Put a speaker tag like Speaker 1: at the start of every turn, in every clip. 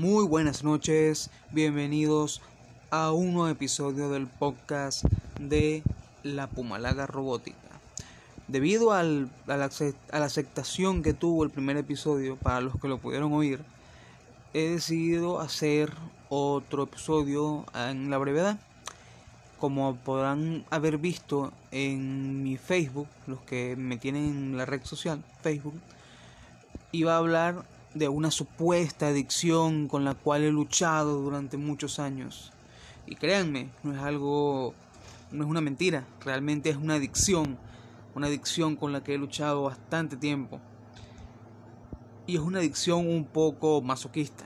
Speaker 1: Muy buenas noches, bienvenidos a un nuevo episodio del podcast de La Pumalaga Robótica. Debido al, a, la, a la aceptación que tuvo el primer episodio, para los que lo pudieron oír, he decidido hacer otro episodio en la brevedad. Como podrán haber visto en mi Facebook, los que me tienen en la red social, Facebook, iba a hablar de una supuesta adicción con la cual he luchado durante muchos años. Y créanme, no es algo, no es una mentira, realmente es una adicción, una adicción con la que he luchado bastante tiempo. Y es una adicción un poco masoquista.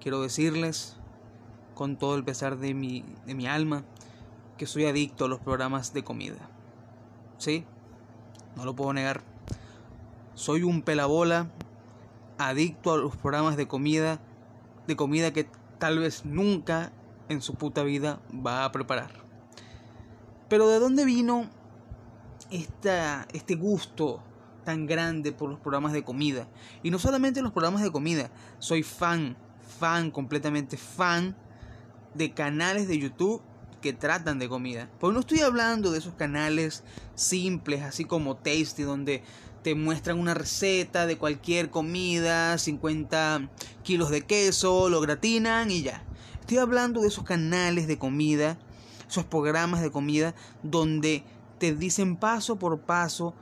Speaker 1: Quiero decirles, con todo el pesar de mi, de mi alma, que soy adicto a los programas de comida. ¿Sí? No lo puedo negar. Soy un pelabola adicto a los programas de comida, de comida que tal vez nunca en su puta vida va a preparar. Pero ¿de dónde vino esta, este gusto tan grande por los programas de comida? Y no solamente los programas de comida, soy fan, fan, completamente fan de canales de YouTube que tratan de comida. Porque no estoy hablando de esos canales simples, así como Tasty, donde te muestran una receta de cualquier comida, 50 kilos de queso, lo gratinan y ya. Estoy hablando de esos canales de comida, esos programas de comida donde te dicen paso por paso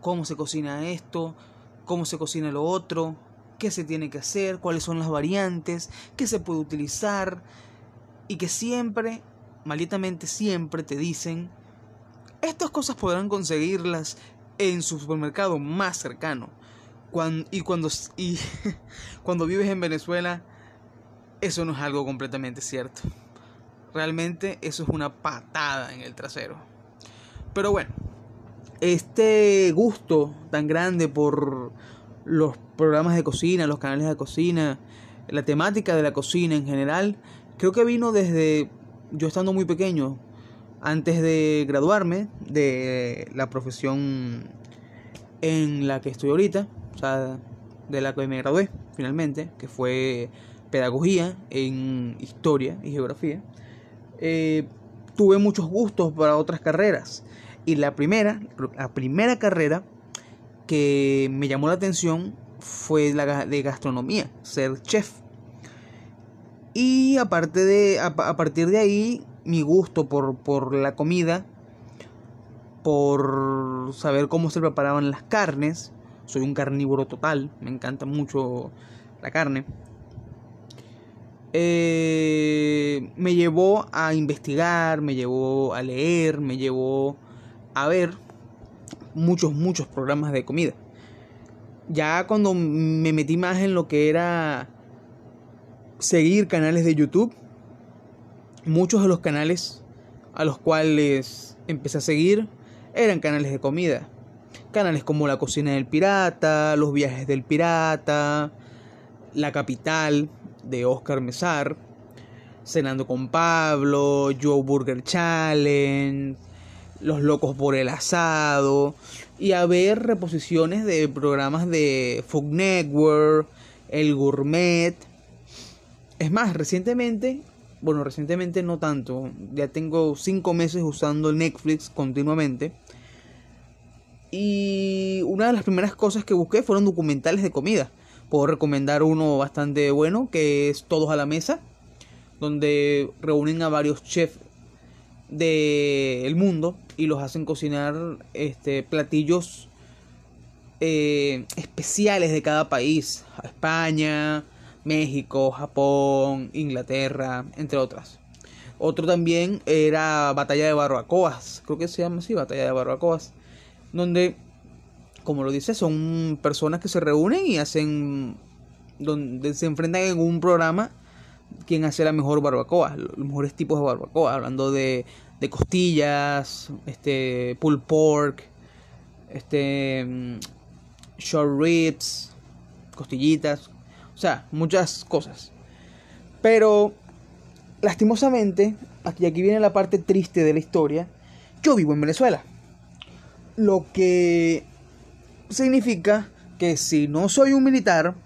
Speaker 1: cómo se cocina esto, cómo se cocina lo otro, qué se tiene que hacer, cuáles son las variantes, qué se puede utilizar y que siempre, malditamente siempre te dicen, estas cosas podrán conseguirlas en su supermercado más cercano. y cuando, y cuando vives en Venezuela, eso no es algo completamente cierto. Realmente eso es una patada en el trasero. Pero bueno, este gusto tan grande por los programas de cocina, los canales de cocina, la temática de la cocina en general, creo que vino desde yo estando muy pequeño, antes de graduarme de la profesión en la que estoy ahorita, o sea, de la que me gradué finalmente, que fue pedagogía en historia y geografía, eh, tuve muchos gustos para otras carreras. Y la primera, la primera carrera que me llamó la atención fue la de gastronomía, ser chef. Y aparte de, a partir de ahí mi gusto por, por la comida, por saber cómo se preparaban las carnes. Soy un carnívoro total, me encanta mucho la carne. Eh, me llevó a investigar, me llevó a leer, me llevó a ver muchos, muchos programas de comida. Ya cuando me metí más en lo que era seguir canales de YouTube, muchos de los canales a los cuales empecé a seguir eran canales de comida. Canales como La Cocina del Pirata, Los Viajes del Pirata, La Capital de Oscar Mesar, Cenando con Pablo, Joe Burger Challenge, Los Locos por el Asado, y a ver reposiciones de programas de Food Network, El Gourmet. Es más, recientemente bueno, recientemente no tanto, ya tengo cinco meses usando Netflix continuamente. Y una de las primeras cosas que busqué fueron documentales de comida. Puedo recomendar uno bastante bueno que es Todos a la Mesa, donde reúnen a varios chefs del mundo y los hacen cocinar este, platillos eh, especiales de cada país. España, México, Japón, Inglaterra, entre otras. Otro también era Batalla de Barbacoas, creo que se llama así, Batalla de Barbacoas, donde, como lo dice, son personas que se reúnen y hacen, donde se enfrentan en un programa quién hace la mejor barbacoa, los mejores tipos de barbacoa, hablando de, de costillas, este, pulled pork, este, mm, short ribs, costillitas, o sea, muchas cosas. Pero, lastimosamente, aquí, aquí viene la parte triste de la historia. Yo vivo en Venezuela. Lo que significa que si no soy un militar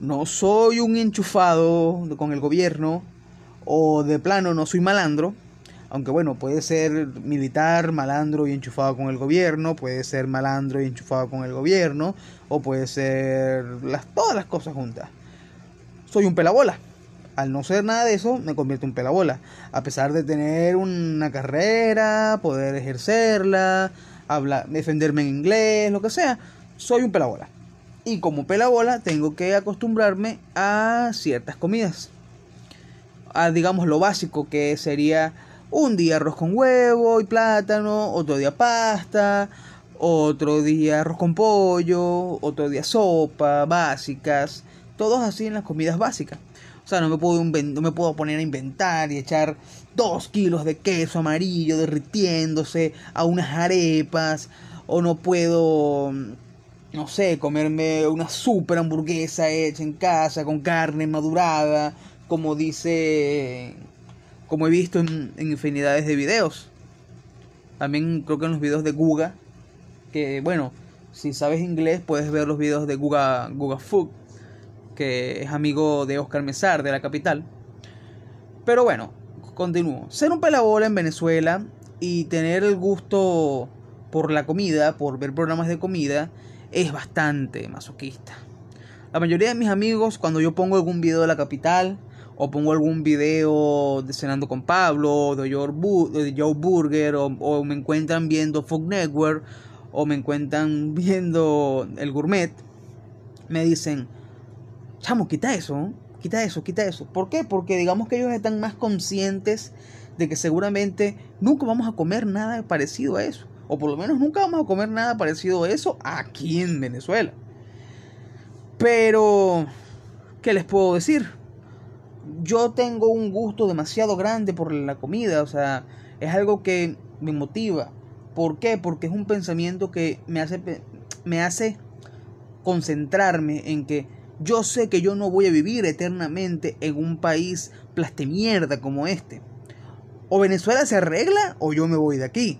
Speaker 1: no soy un enchufado con el gobierno o de plano no soy malandro, aunque bueno, puede ser militar, malandro y enchufado con el gobierno, puede ser malandro y enchufado con el gobierno, o puede ser las, todas las cosas juntas. Soy un pelabola. Al no ser nada de eso, me convierto en pelabola. A pesar de tener una carrera, poder ejercerla, hablar, defenderme en inglés, lo que sea, soy un pelabola. Y como pelabola, tengo que acostumbrarme a ciertas comidas. A digamos lo básico que sería un día arroz con huevo y plátano, otro día pasta, otro día arroz con pollo, otro día sopa, básicas, todos así en las comidas básicas. O sea, no me puedo, no me puedo poner a inventar y echar dos kilos de queso amarillo derritiéndose a unas arepas, o no puedo, no sé, comerme una super hamburguesa hecha en casa con carne madurada, como dice como he visto en, infinidades de videos. También creo que en los videos de Guga, que bueno, si sabes inglés puedes ver los videos de Guga, Guga Food, que es amigo de Oscar Mesar de la capital. Pero bueno, continúo. Ser un pelabola en Venezuela y tener el gusto por la comida, por ver programas de comida, es bastante masoquista. La mayoría de mis amigos, cuando yo pongo algún video de la capital, o pongo algún video de cenando con Pablo, de Joe, Burger, o, me encuentran viendo Food Network, o me encuentran viendo el gourmet, me dicen, chamo, quita eso, quita eso, quita eso. ¿Por qué? Porque digamos que ellos están más conscientes de que seguramente nunca vamos a comer nada parecido a eso. O por lo menos nunca vamos a comer nada parecido a eso aquí en Venezuela. Pero, ¿qué les puedo decir? Yo tengo un gusto demasiado grande por la comida, o sea, es algo que me motiva. ¿Por qué? Porque es un pensamiento que me hace, me hace concentrarme en que yo sé que yo no voy a vivir eternamente en un país plastemierda como este. O Venezuela se arregla o yo me voy de aquí.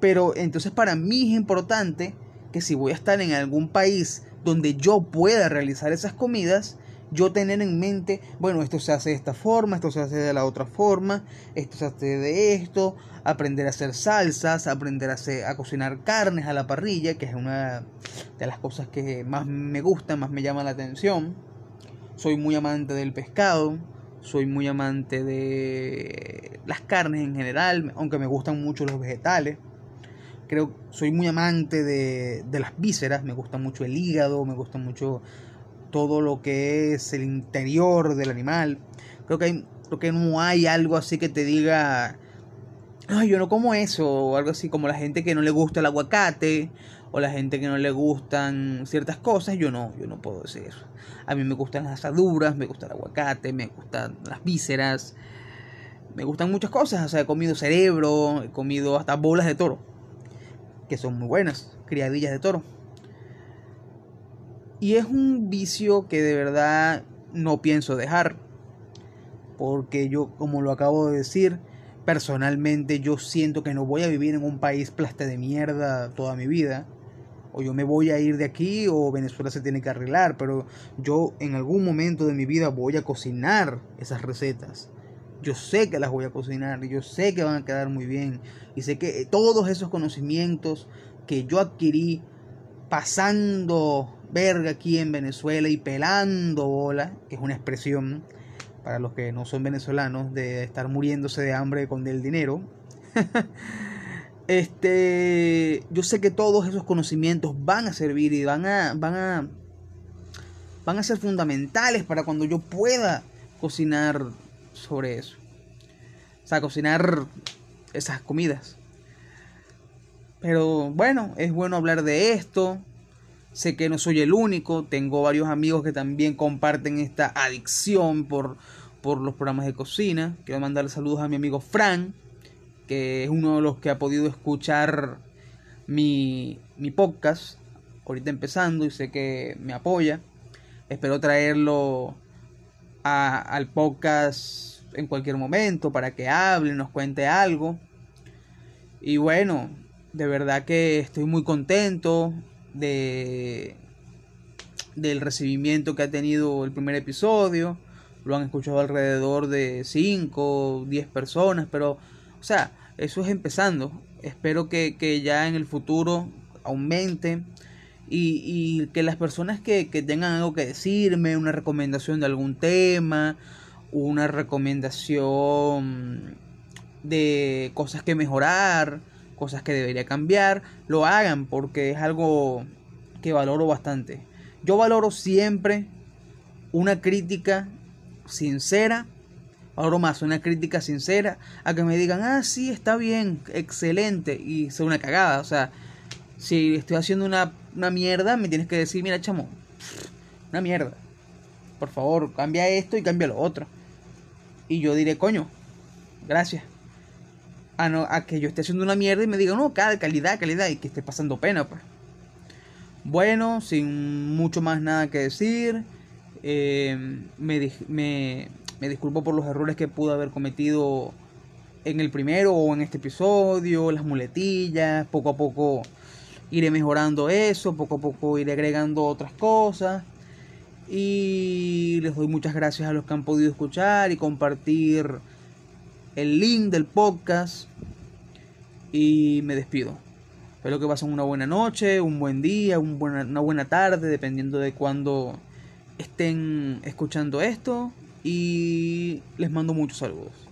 Speaker 1: Pero entonces para mí es importante que si voy a estar en algún país donde yo pueda realizar esas comidas, yo tener en mente, bueno, esto se hace de esta forma, esto se hace de la otra forma, esto se hace de esto, aprender a hacer salsas, aprender a, hacer, a cocinar carnes a la parrilla, que es una de las cosas que más me gustan, más me llama la atención. Soy muy amante del pescado, soy muy amante de las carnes en general, aunque me gustan mucho los vegetales. Creo, soy muy amante de, de las vísceras, me gusta mucho el hígado, me gusta mucho todo lo que es el interior del animal. Creo que, hay, creo que no hay algo así que te diga, ay, yo no como eso, o algo así como la gente que no le gusta el aguacate, o la gente que no le gustan ciertas cosas, yo no, yo no puedo decir. A mí me gustan las asaduras, me gusta el aguacate, me gustan las vísceras, me gustan muchas cosas, o sea, he comido cerebro, he comido hasta bolas de toro, que son muy buenas, criadillas de toro. Y es un vicio que de verdad no pienso dejar. Porque yo, como lo acabo de decir, personalmente yo siento que no voy a vivir en un país plaste de mierda toda mi vida. O yo me voy a ir de aquí o Venezuela se tiene que arreglar. Pero yo en algún momento de mi vida voy a cocinar esas recetas. Yo sé que las voy a cocinar, yo sé que van a quedar muy bien. Y sé que todos esos conocimientos que yo adquirí pasando verga aquí en Venezuela y pelando bola, que es una expresión para los que no son venezolanos de estar muriéndose de hambre con el dinero. este, yo sé que todos esos conocimientos van a servir y van a van a van a ser fundamentales para cuando yo pueda cocinar sobre eso. O sea, cocinar esas comidas. Pero bueno, es bueno hablar de esto. Sé que no soy el único, tengo varios amigos que también comparten esta adicción por, por los programas de cocina. Quiero mandar saludos a mi amigo Fran, que es uno de los que ha podido escuchar mi, mi podcast, ahorita empezando y sé que me apoya. Espero traerlo a, al podcast en cualquier momento para que hable, nos cuente algo. Y bueno, de verdad que estoy muy contento de, del recibimiento que ha tenido el primer episodio. Lo han escuchado alrededor de 5, 10 personas, pero, o sea, eso es empezando. Espero que, que ya en el futuro aumente y, y que las personas que, que, tengan algo que decirme, una recomendación de algún tema, una recomendación de cosas que mejorar, cosas que debería cambiar, lo hagan porque es algo que valoro bastante. Yo valoro siempre una crítica sincera, valoro más una crítica sincera a que me digan, ah, sí, está bien, excelente, y sea una cagada. O sea, si estoy haciendo una, una mierda, me tienes que decir, mira, chamo, una mierda. Por favor, cambia esto y cambia lo otro. Y yo diré, coño, gracias. A, no, que yo esté haciendo una mierda y me digan, no, calidad, calidad, y que esté pasando pena, pues. Bueno, sin mucho más nada que decir, eh, me, me, me disculpo por los errores que pude haber cometido en el primero o en este episodio, las muletillas, poco a poco iré mejorando eso, poco a poco iré agregando otras cosas. Y les doy muchas gracias a los que han podido escuchar y compartir el link del podcast. Y me despido. Espero que pasen una buena noche, un buen día, un buena, una buena tarde, dependiendo de cuándo estén escuchando esto. Y les mando muchos saludos.